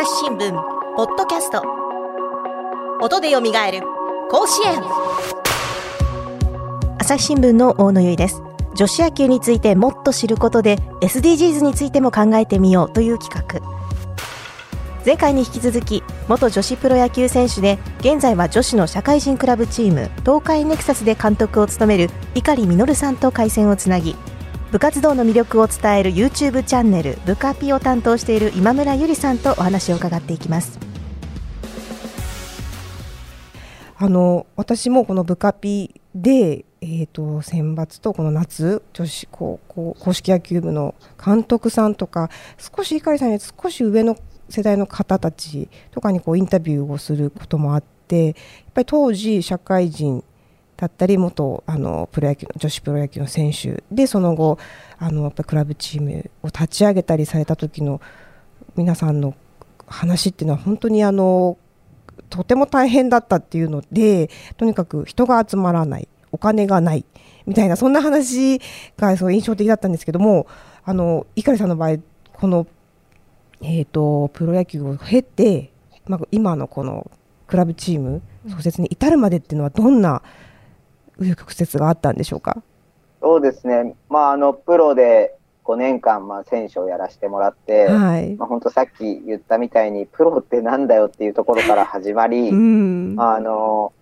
朝日新聞ポッドキャスト。音でよみがえる甲子園。朝日新聞の大野由依です。女子野球についてもっと知ることで SDGs についても考えてみようという企画。前回に引き続き元女子プロ野球選手で現在は女子の社会人クラブチーム東海ネクサスで監督を務める碇稔さんと回線をつなぎ部活動の魅力を伝える YouTube チャンネル「部カピ」を担当している今村ゆりさんとお話を伺っていきます。あの私もこの部カピで、えーと、選抜とこの夏女子高校公式野球部の監督さんとか少し碇さんに少し上の世代の方たちとかにこうインタビューをすることもあってやっぱり当時社会人だったり元あのプロ野球の女子プロ野球の選手でその後あのやっぱクラブチームを立ち上げたりされた時の皆さんの話っていうのは本当にあのとても大変だったっていうのでとにかく人が集まらないお金がないみたいなそんな話が印象的だったんですけどもあの碇さんの場合この、えーと、プロ野球を経て、まあ、今のこのクラブチーム創設に至るまでっていうのはどんな紆余曲折があったんでしょうか？そうですね、まあ、あのプロで5年間、まあ、選手をやらせてもらって、はい。まあ、本当さっき言ったみたいにプロってなんだよっていうところから始まり、うん、あの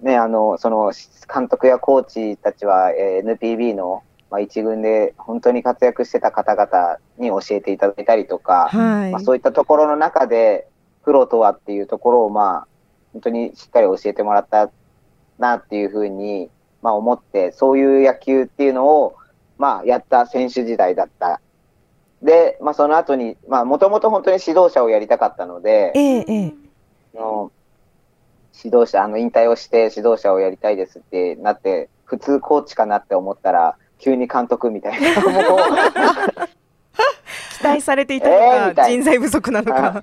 ね、あのその監督やコーチたちは、えー、NPB の、まあ、一軍で本当に活躍してた方々に教えていただいたりとか、はい、まあ、そういったところの中でプロとはっていうところを、まあ、本当にしっかり教えてもらったなっていうふうに、まあ、思って、そういう野球っていうのを、まあ、やった選手時代だった。で、まあ、その後に、まあ、もともと本当に指導者をやりたかったので、ええの指導者、あの、引退をして指導者をやりたいですってなって、普通コーチかなって思ったら、急に監督みたいな。期待されていたのか、えー、人材不足なのか。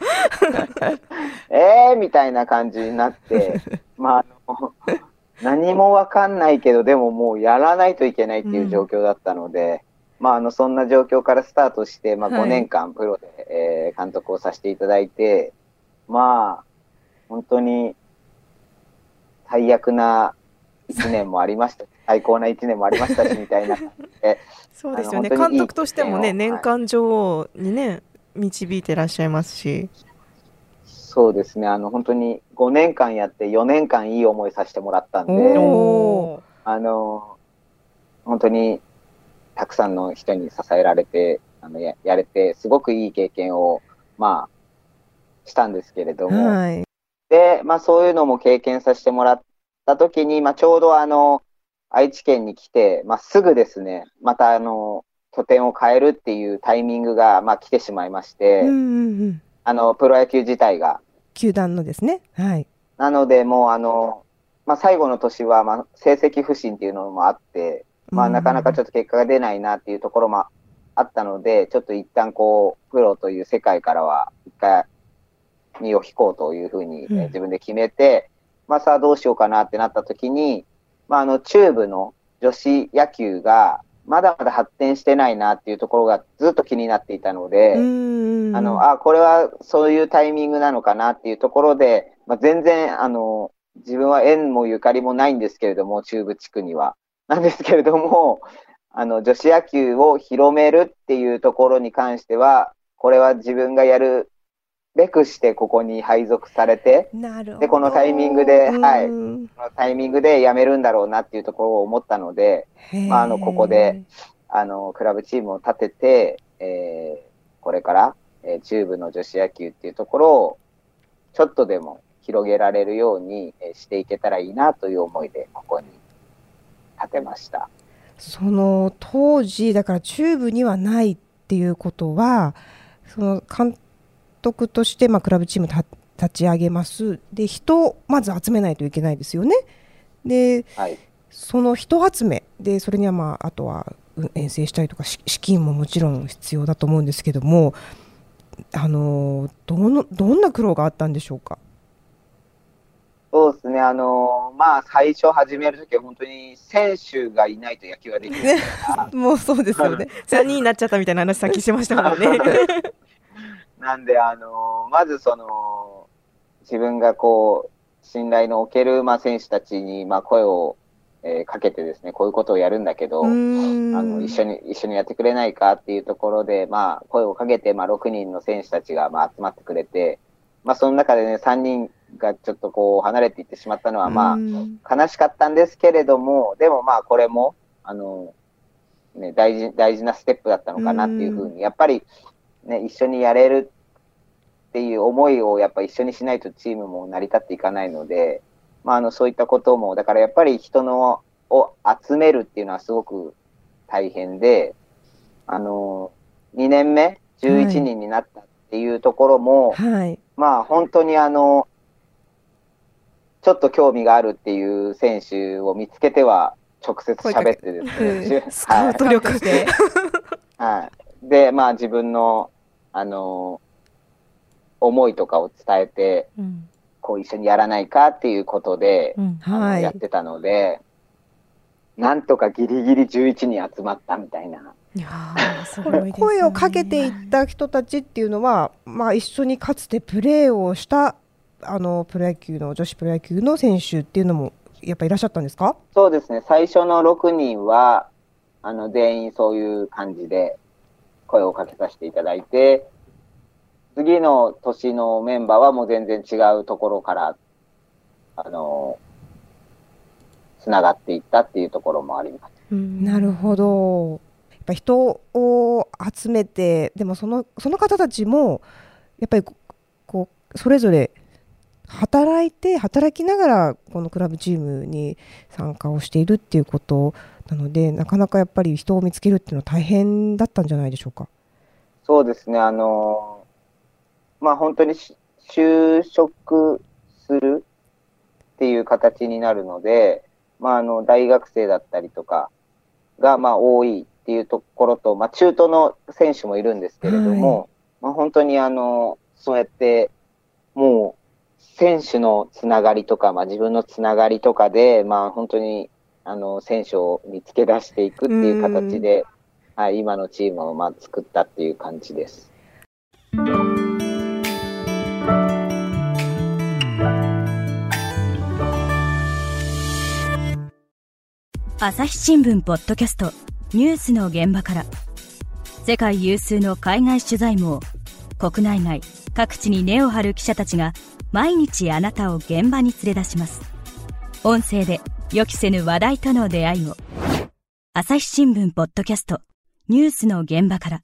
ええみたいな感じになって、まあ、あの何もわかんないけど、でももうやらないといけないっていう状況だったので、うん、まあ、あの、そんな状況からスタートして、まあ、5年間プロで、はい、えー、監督をさせていただいて、まあ、本当に最悪な1年もありました。最高な1年もありましたし、みたいなそうですよね。監督としてもね、年間女王にね、導いてらっしゃいますし。そうですね、あの本当に5年間やって4年間いい思いさせてもらったんで、あの本当にたくさんの人に支えられて、あのややれて、すごくいい経験を、まあ、したんですけれども、はい、で、まあそういうのも経験させてもらった時に、まあちょうどあの、愛知県に来て、まあすぐですね、またあの、拠点を変えるっていうタイミングが、まあ来てしまいまして、うんうんうん。あの、プロ野球自体が。球団のですね。はい。なので、もう、あの、まあ、最後の年は、まあ、成績不振っていうのもあって、まあ、なかなかちょっと結果が出ないなっていうところもあったので、ちょっと一旦こう、プロという世界からは、一回、身を引こうというふうに、自分で決めて、うん、まあ、さあどうしようかなってなった時に、まあ、あの、中部の女子野球が、まだまだ発展してないなっていうところがずっと気になっていたので、あの、あ、これはそういうタイミングなのかなっていうところで、まあ、全然、あの、自分は縁もゆかりもないんですけれども、中部地区には。なんですけれども、あの、女子野球を広めるっていうところに関しては、これは自分がやるべくしてここに配属されて、で、このタイミングで、はい、このタイミングで辞めるんだろうなっていうところを思ったので、まあ、あの、ここで、あの、クラブチームを立てて、えー、これから、えー、中部の女子野球っていうところを、ちょっとでも広げられるように、えー、していけたらいいなという思いで、ここに立てました。その当時、だから中部にはないっていうことは、その監督として、まあ、クラブチーム立ち上げます。で人をまず集めないといけないですよね。で、はい、その人集め。でそれには、まあ、あとは遠征したりとか資金ももちろん必要だと思うんですけどもあのどのどんな苦労があったんでしょうか？そうですね、あのまあ、最初始めるときは本当に選手がいないと野球ができない。もうそうですよね、3人になっちゃったみたいな話、さっきしましたもんね。なんで、あの、まずその、自分がこう、信頼のおける、まあ、選手たちに、まあ、声を、えーかけてですね、こういうことをやるんだけど、あの、一緒に。に、一緒にやってくれないかっていうところで、まあ、声をかけて、まあ、6人の選手たちが、まあ、集まってくれて、まあ、その中でね、3人がちょっとこう、離れていってしまったのは、まあ、悲しかったんですけれども、でもまあこれも、あの、ね、大事、大事なステップだったのかなっていうふうに、やっぱりね、一緒にやれるっていう思いをやっぱ一緒にしないとチームも成り立っていかないので、まああの、そういったことも、だからやっぱり人の、を集めるっていうのはすごく大変で、あの、2年目、11人になったっていうところも、はい。まあ本当にあの、ちょっと興味があるっていう選手を見つけては直接喋ってですね。スカウト力はいで。はい。で、まあ自分の、あの、思いとかを伝えて、うん。こう一緒にやらないかっていうことで、うんはい。やってたので、なんとかギリギリ11人集まったみたいな。いやいね。声をかけていった人たちっていうのは、まあ、一緒にかつてプレーをしたあのプロ野球の女子プロ野球の選手っていうのもやっぱいらっしゃったんですか？そうですね、最初の6人は、あの、全員そういう感じで声をかけさせていただいて、次の年のメンバーはもう全然違うところから、あの、つながっていったっていうところもあります。うんなるほどやっぱ人を集めてでもそのその方たちもやっぱりここうそれぞれ働いて働きながらこのクラブチームに参加をしているっていうことなのでなかなかやっぱり人を見つけるっていうのは大変だったんじゃないでしょうか？そうですね、あの、まあ本当にし就職するっていう形になるので、まああの、大学生だったりとかが、まあ多いっていうところと、まあ中途の選手もいるんですけれども、まあ本当にあの、そうやって、もう、選手のつながりとか、まあ自分のつながりとかで、まあ本当に、あの、選手を見つけ出していくっていう形で、はい、今のチームをまあ作ったっていう感じです。朝日新聞ポッドキャストニュースの現場から。世界有数の海外取材網国内外各地に根を張る記者たちが毎日あなたを現場に連れ出します。音声で予期せぬ話題との出会いを。朝日新聞ポッドキャストニュースの現場から。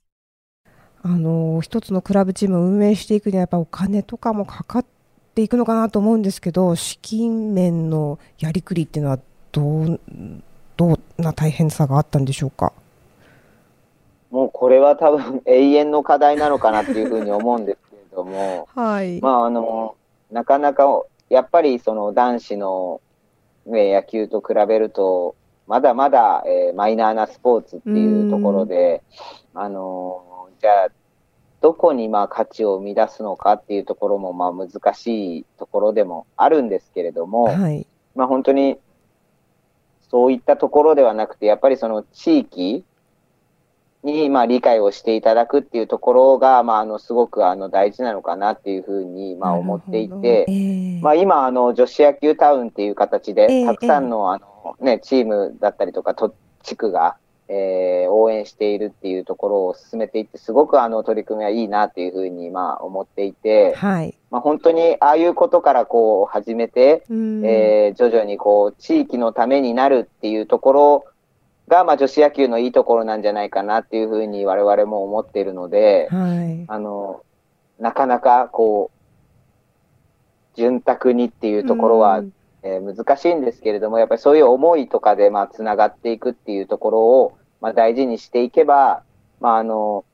あの一つのクラブチームを運営していくにはやっぱお金とかもかかっていくのかなと思うんですけど資金面のやりくりっていうのはどうどんな大変さがあったんでしょうか？もうこれは多分永遠の課題なのかなっていうふうに思うんですけれども、はい。まああの、なかなか、やっぱりその男子の、ね、野球と比べると、まだまだ、えーマイナーなスポーツっていうところで、あの、じゃあ、どこにまあ価値を生み出すのかっていうところもまあ難しいところでもあるんですけれども、はい。まあ本当に、そういったところではなくて、やっぱりその地域にまあ理解をしていただくっていうところが、まああの、すごくあの大事なのかなっていうふうにまあ思っていて、えーまあ今あの女子野球タウンっていう形で、ええたくさんのあのね、チームだったりとか、と地区が、えー応援しているっていうところを進めていって、すごくあの取り組みはいいなっていうふうにまあ思っていて、はい。まあ本当にああいうことからこう始めて、うんえー徐々にこう、地域のためになるっていうところが、まあ女子野球のいいところなんじゃないかなっていうふうに我々も思っているので、はい。あの、なかなかこう、潤沢にっていうところは、うんえー難しいんですけれども、やっぱりそういう思いとかで、まあ、つながっていくっていうところを、まあ、大事にしていけば、まあ、あの、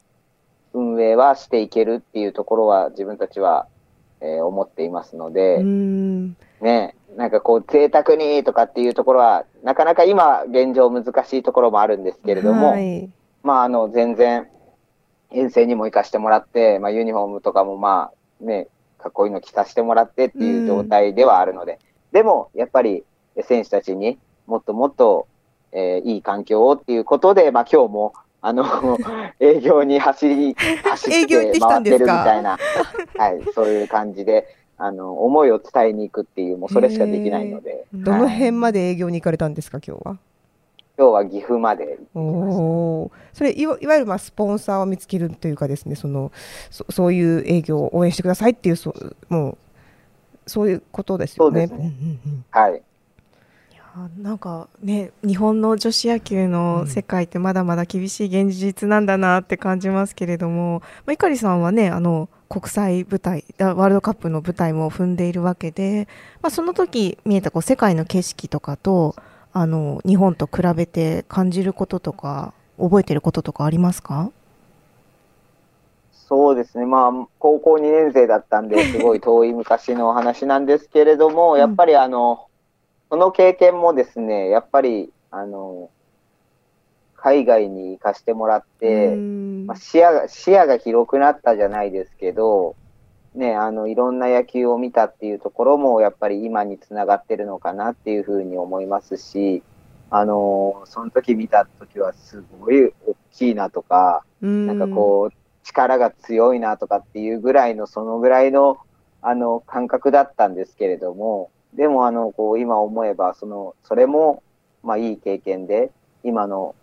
運営はしていけるっていうところは自分たちは、えー思っていますので、うんね、なんかこう、贅沢にとかっていうところは、なかなか今、現状難しいところもあるんですけれども、はい。まあ、あの、全然、遠征にも行かしてもらって、まあ、ユニフォームとかもまあ、ね、かっこいいの着させてもらってっていう状態ではあるので、でも、やっぱり、え選手たちにもっともっと、えーいい環境をっていうことで、まあ、今日も、あの、営業に走り、走営業行って回ってんですか？るみたいな、はい、そういう感じで、あの、思いを伝えに行くっていう、もうそれしかできないので、どのはい辺まで営業に行かれたんですか今日は。今日は岐阜まで。おお、それいわいわゆるまあスポンサーを見つけるというかですね、そのそそういう営業を応援してくださいっていうそうもうそういうことですよね。ねはい。なんかね日本の女子野球の世界ってまだまだ厳しい現実なんだなって感じますけれども、まあ、碇さんはねあの国際舞台だワールドカップの舞台も踏んでいるわけで、まあ、その時見えたこう世界の景色とかとあの日本と比べて感じることとか覚えてることとかありますか？そうですね、まあ、高校2年生だったんで、すごい遠い昔のお話なんですけれども、うん。やっぱりあの、その経験もですね、やっぱり、あの、海外に行かしてもらって、うん。まあ、視野が、視野が広くなったじゃないですけど、ね、あの、いろんな野球を見たっていうところも、やっぱり今につながってるのかなっていうふうに思いますし、あの、その時見た時はすごい大きいなとか、なんかこう、力が強いなとかっていうぐらいの、そのぐらいの、あの、感覚だったんですけれども、でも、あの、こう、今思えば、その、それも、まあ、いい経験で、今の、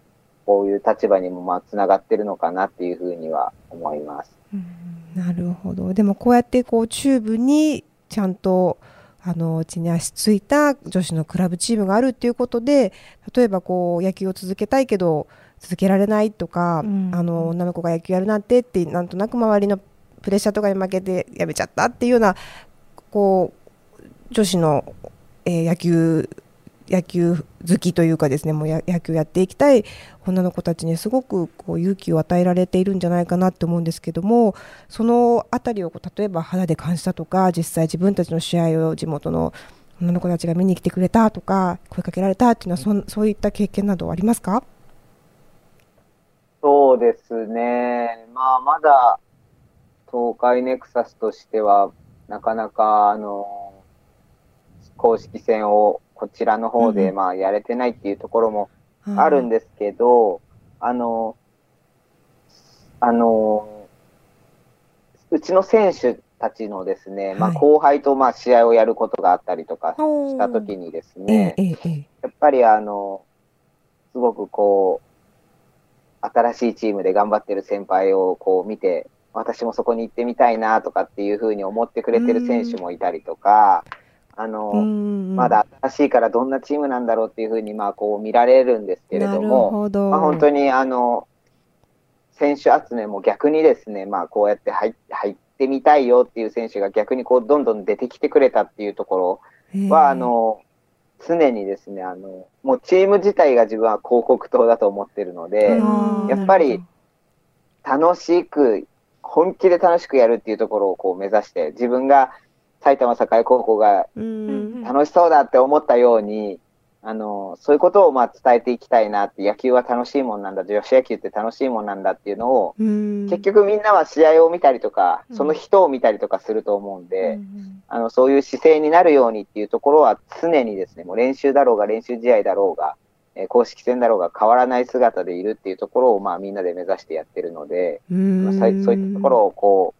こういう立場にも、まあ、つながってるのかなっていうふうには思います。うんなるほど。でもこうやってこう中部にちゃんとあの地に足ついた女子のクラブチームがあるっていうことで、例えばこう野球を続けたいけど続けられないとか、うんあの女の子が野球やるなんてってなんとなく周りのプレッシャーとかに負けてやめちゃったっていうようなこう女子の、えー野球野球好きというかですねもう野球やっていきたい女の子たちにすごくこう勇気を与えられているんじゃないかなって思うんですけどもそのあたりをこう例えば肌で感じたとか実際自分たちの試合を地元の女の子たちが見に来てくれたとか声かけられたっていうのはそそういった経験などありますか？そうですね。まあ、まだ、東海ネクサスとしては、なかなか、あの、公式戦をこちらの方で、まあ、やれてないっていうところもあるんですけど、あの、あの、うちの選手たちのですね、まあ、はい後輩と、まあ、試合をやることがあったりとかしたときにですえねやっぱりあの、すごくこう、新しいチームで頑張ってる先輩をこう見て、私もそこに行ってみたいなとかっていうふうに思ってくれてる選手もいたりとか、あの、うんまだ新しいからどんなチームなんだろうっていうふうにまあこう見られるんですけれども、ほど、まあ、本当にあの、選手集めも逆にですね、まあこうやって入っ入ってみたいよっていう選手が逆にこうどんどん出てきてくれたっていうところは、あの、常にですね、あの、もうチーム自体が自分は広告塔だと思ってるので、やっぱり楽しく、本気で楽しくやるっていうところをこう目指して、自分が埼玉栄高校がうん。楽しそうだって思ったように、あの、そういうことをまあ伝えていきたいなって、野球は楽しいもんなんだ、女子野球って楽しいもんなんだっていうのを、うん。結局みんなは試合を見たりとか、うん。その人を見たりとかすると思うんで、うんあの、そういう姿勢になるようにっていうところは常にですね、もう練習だろうが練習試合だろうが、えー公式戦だろうが変わらない姿でいるっていうところをまあみんなで目指してやってるので、そういったところをこ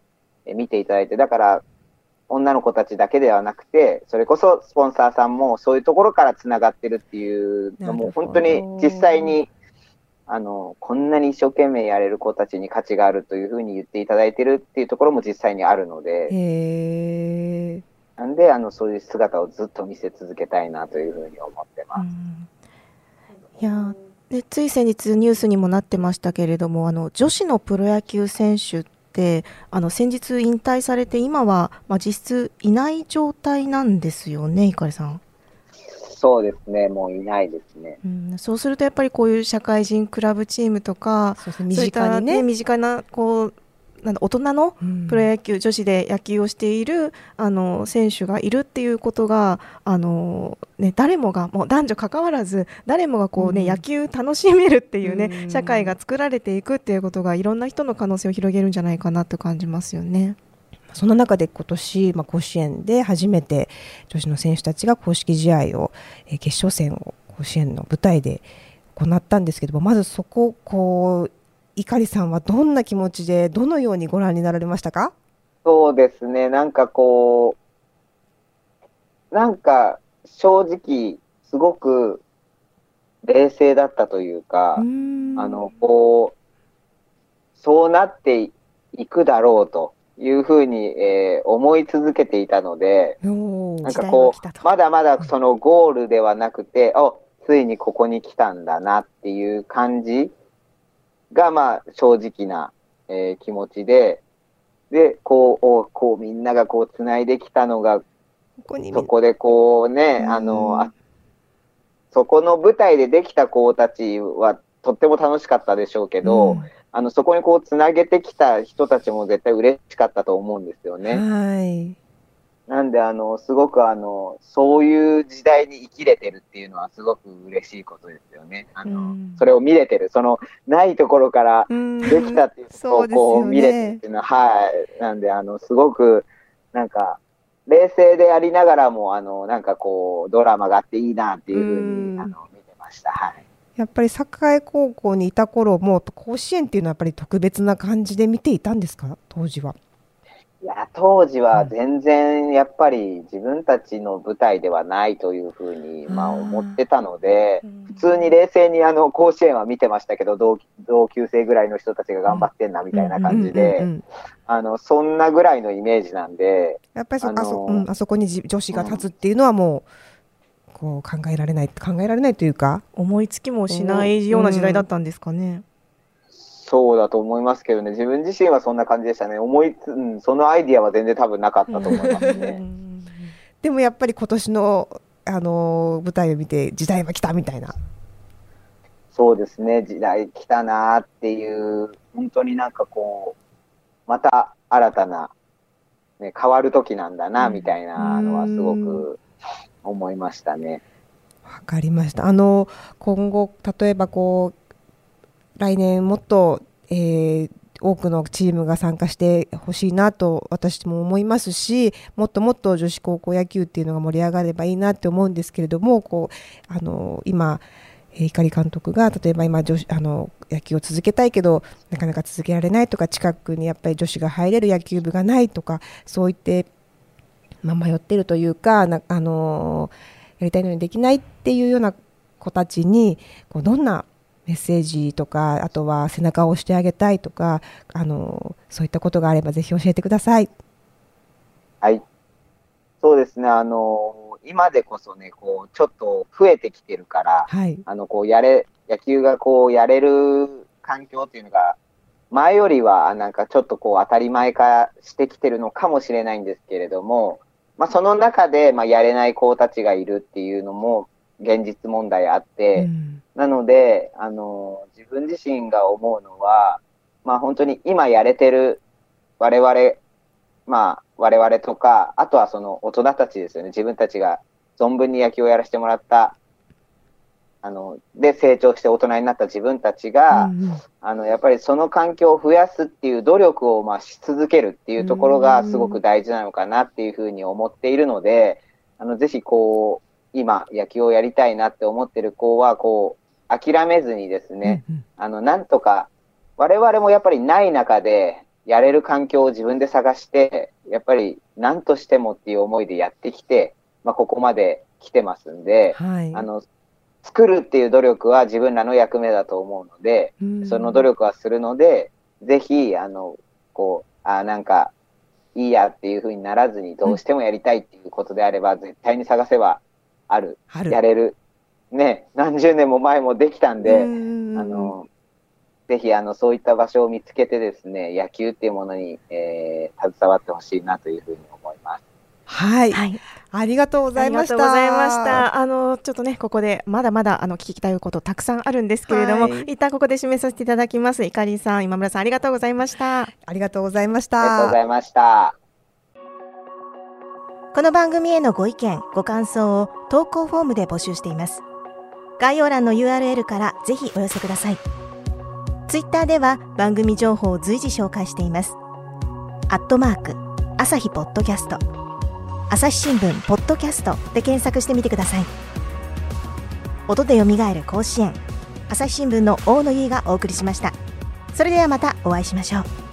う、えー見ていただいて、だから女の子たちだけではなくて、それこそスポンサーさんもそういうところからつながってるっていうのも本当に実際にあの、こんなに一生懸命やれる子たちに価値があるというふうに言っていただいてるっていうところも実際にあるので、なんで、あの、そういう姿をずっと見せ続けたいなというふうに思ってます。いやーでつい先日ニュースにもなってましたけれどもあの女子のプロ野球選手ってあの先日引退されて今は、まあ、実質いない状態なんですよね碇さん、そうですね、もういないですね。うん、そうするとやっぱりこういう社会人クラブチームとかそうですね身そういった近にね身近なこうなんだ大人のうん。プロ野球、女子で野球をしているあの選手がいるっていうことがあの、ね、誰もがもう男女関わらず誰もがこう、ねうん。野球楽しめるっていうね、うん。社会が作られていくっていうことがいろんな人の可能性を広げるんじゃないかなと感じますよね。その中で今年、まあ、甲子園で初めて女子の選手たちが公式試合を、えー決勝戦を甲子園の舞台で行ったんですけどもまずそこをこう碇さんはどんな気持ちでどのようにご覧になられましたか？そうですね、なんかこう、なんか正直、すごく冷静だったというか、あの、こう、そうなっていくだろうというふうに、えー、思い続けていたので、なんかこう、まだまだそのゴールではなくて、あ、ついにここに来たんだなっていう感じが、まあ、正直な、えー、気持ちで、で、こう、こうみんながこう繋いできたのが、ここそこでこうね、あの、あそこの舞台でできた子たちはとっても楽しかったでしょうけど、うん、あの、そこにこう繋げてきた人たちも絶対嬉しかったと思うんですよね。はい。なんで、あの、すごくあの、そういう時代に生きれてるっていうのはすごく嬉しいことですよね。あの、うん、それを見れてる。その、ないところからできたっていうのをこう見れてるっていうのは、はい。なんで、あの、すごく、なんか、冷静でありながらも、あの、なんかこう、ドラマがあっていいなっていうふうに、あの、見てました。はい。やっぱり栄高校にいた頃も甲子園っていうのはやっぱり特別な感じで見ていたんですか？当時は。当時は全然やっぱり自分たちの舞台ではないというふうに、まあ思ってたので、普通に冷静にあの甲子園は見てましたけど、同同級生ぐらいの人たちが頑張ってんなみたいな感じで、あの、そんなぐらいのイメージなんで。やっぱりそあそ,、うん、あそこに女子が立つっていうのはもう、こう考えられない、考えられないというか。思いつきもしないような時代だったんですかね。そうだと思いますけどね、自分自身はそんな感じでしたね。思いつ、うん、そのアイディアは全然多分なかったと思いますね。でもやっぱり今年の、あの舞台を見て時代は来たみたいな。そうですね、時代来たなっていう、本当になんかこう、また新たな、ね、変わる時なんだな、みたいなのはすごく思いましたね。わかりました。あの、今後、例えばこう、来年もっと、えー、多くのチームが参加してほしいなと私も思いますしもっともっと女子高校野球っていうのが盛り上がればいいなって思うんですけれどもこうあの今碇監督が例えば今女子あの野球を続けたいけどなかなか続けられないとか近くにやっぱり女子が入れる野球部がないとかそう言って、まあ、迷ってるというかなあのやりたいのにできないっていうような子たちにこうどんなメッセージとかあとは背中を押してあげたいとかあのそういったことがあればぜひ教えてください。はい。そうですね。あの今でこそねこうちょっと増えてきてるから、はい、あのこうやれ野球がこうやれる環境っていうのが前よりはなんかちょっとこう当たり前化してきてるのかもしれないんですけれども、まあ、その中でまあやれない子たちがいるっていうのも現実問題あって、うん、なので、あの、自分自身が思うのは、まあ本当に今やれてる我々、まあ我々とか、あとはその大人たちですよね。自分たちが存分に野球をやらせてもらった、あの、で成長して大人になった自分たちが、うん、あの、やっぱりその環境を増やすっていう努力をまあし続けるっていうところがすごく大事なのかなっていうふうに思っているので、あの、ぜひこう、今野球をやりたいなって思ってる子は、こう、諦めずにですね、うんうん、あの、なんとか、我々もやっぱりない中で、やれる環境を自分で探して、やっぱり何としてもっていう思いでやってきて、まあ、ここまで来てますんで、はい、あの、作るっていう努力は自分らの役目だと思うので、うん、その努力はするので、ぜひ、あの、こう、あなんか、いいやっていうふうにならずに、どうしてもやりたいっていうことであれば、うん、絶対に探せばある、やれる、ね、何十年も前もできたんで、んあの、ぜひ、あの、そういった場所を見つけてですね、野球っていうものに、えー、携わってほしいなというふうに思います。はい。はい。ありがとうございました。ありがとうございました。あの、ちょっとね、ここで、まだまだ、あの、聞きたいことたくさんあるんですけれども、はい、一旦ここで締めさせていただきます。いかりさん、今村さん、ありがとうございました。ありがとうございました。ありがとうございました。この番組へのご意見、ご感想を投稿フォームで募集しています。概要欄の URL からぜひお寄せください。ツイッターでは番組情報を随時紹介しています。アットマーク、朝日ポッドキャスト、朝日新聞ポッドキャストで検索してみてください。音で蘇る甲子園、朝日新聞の大野優がお送りしました。それではまたお会いしましょう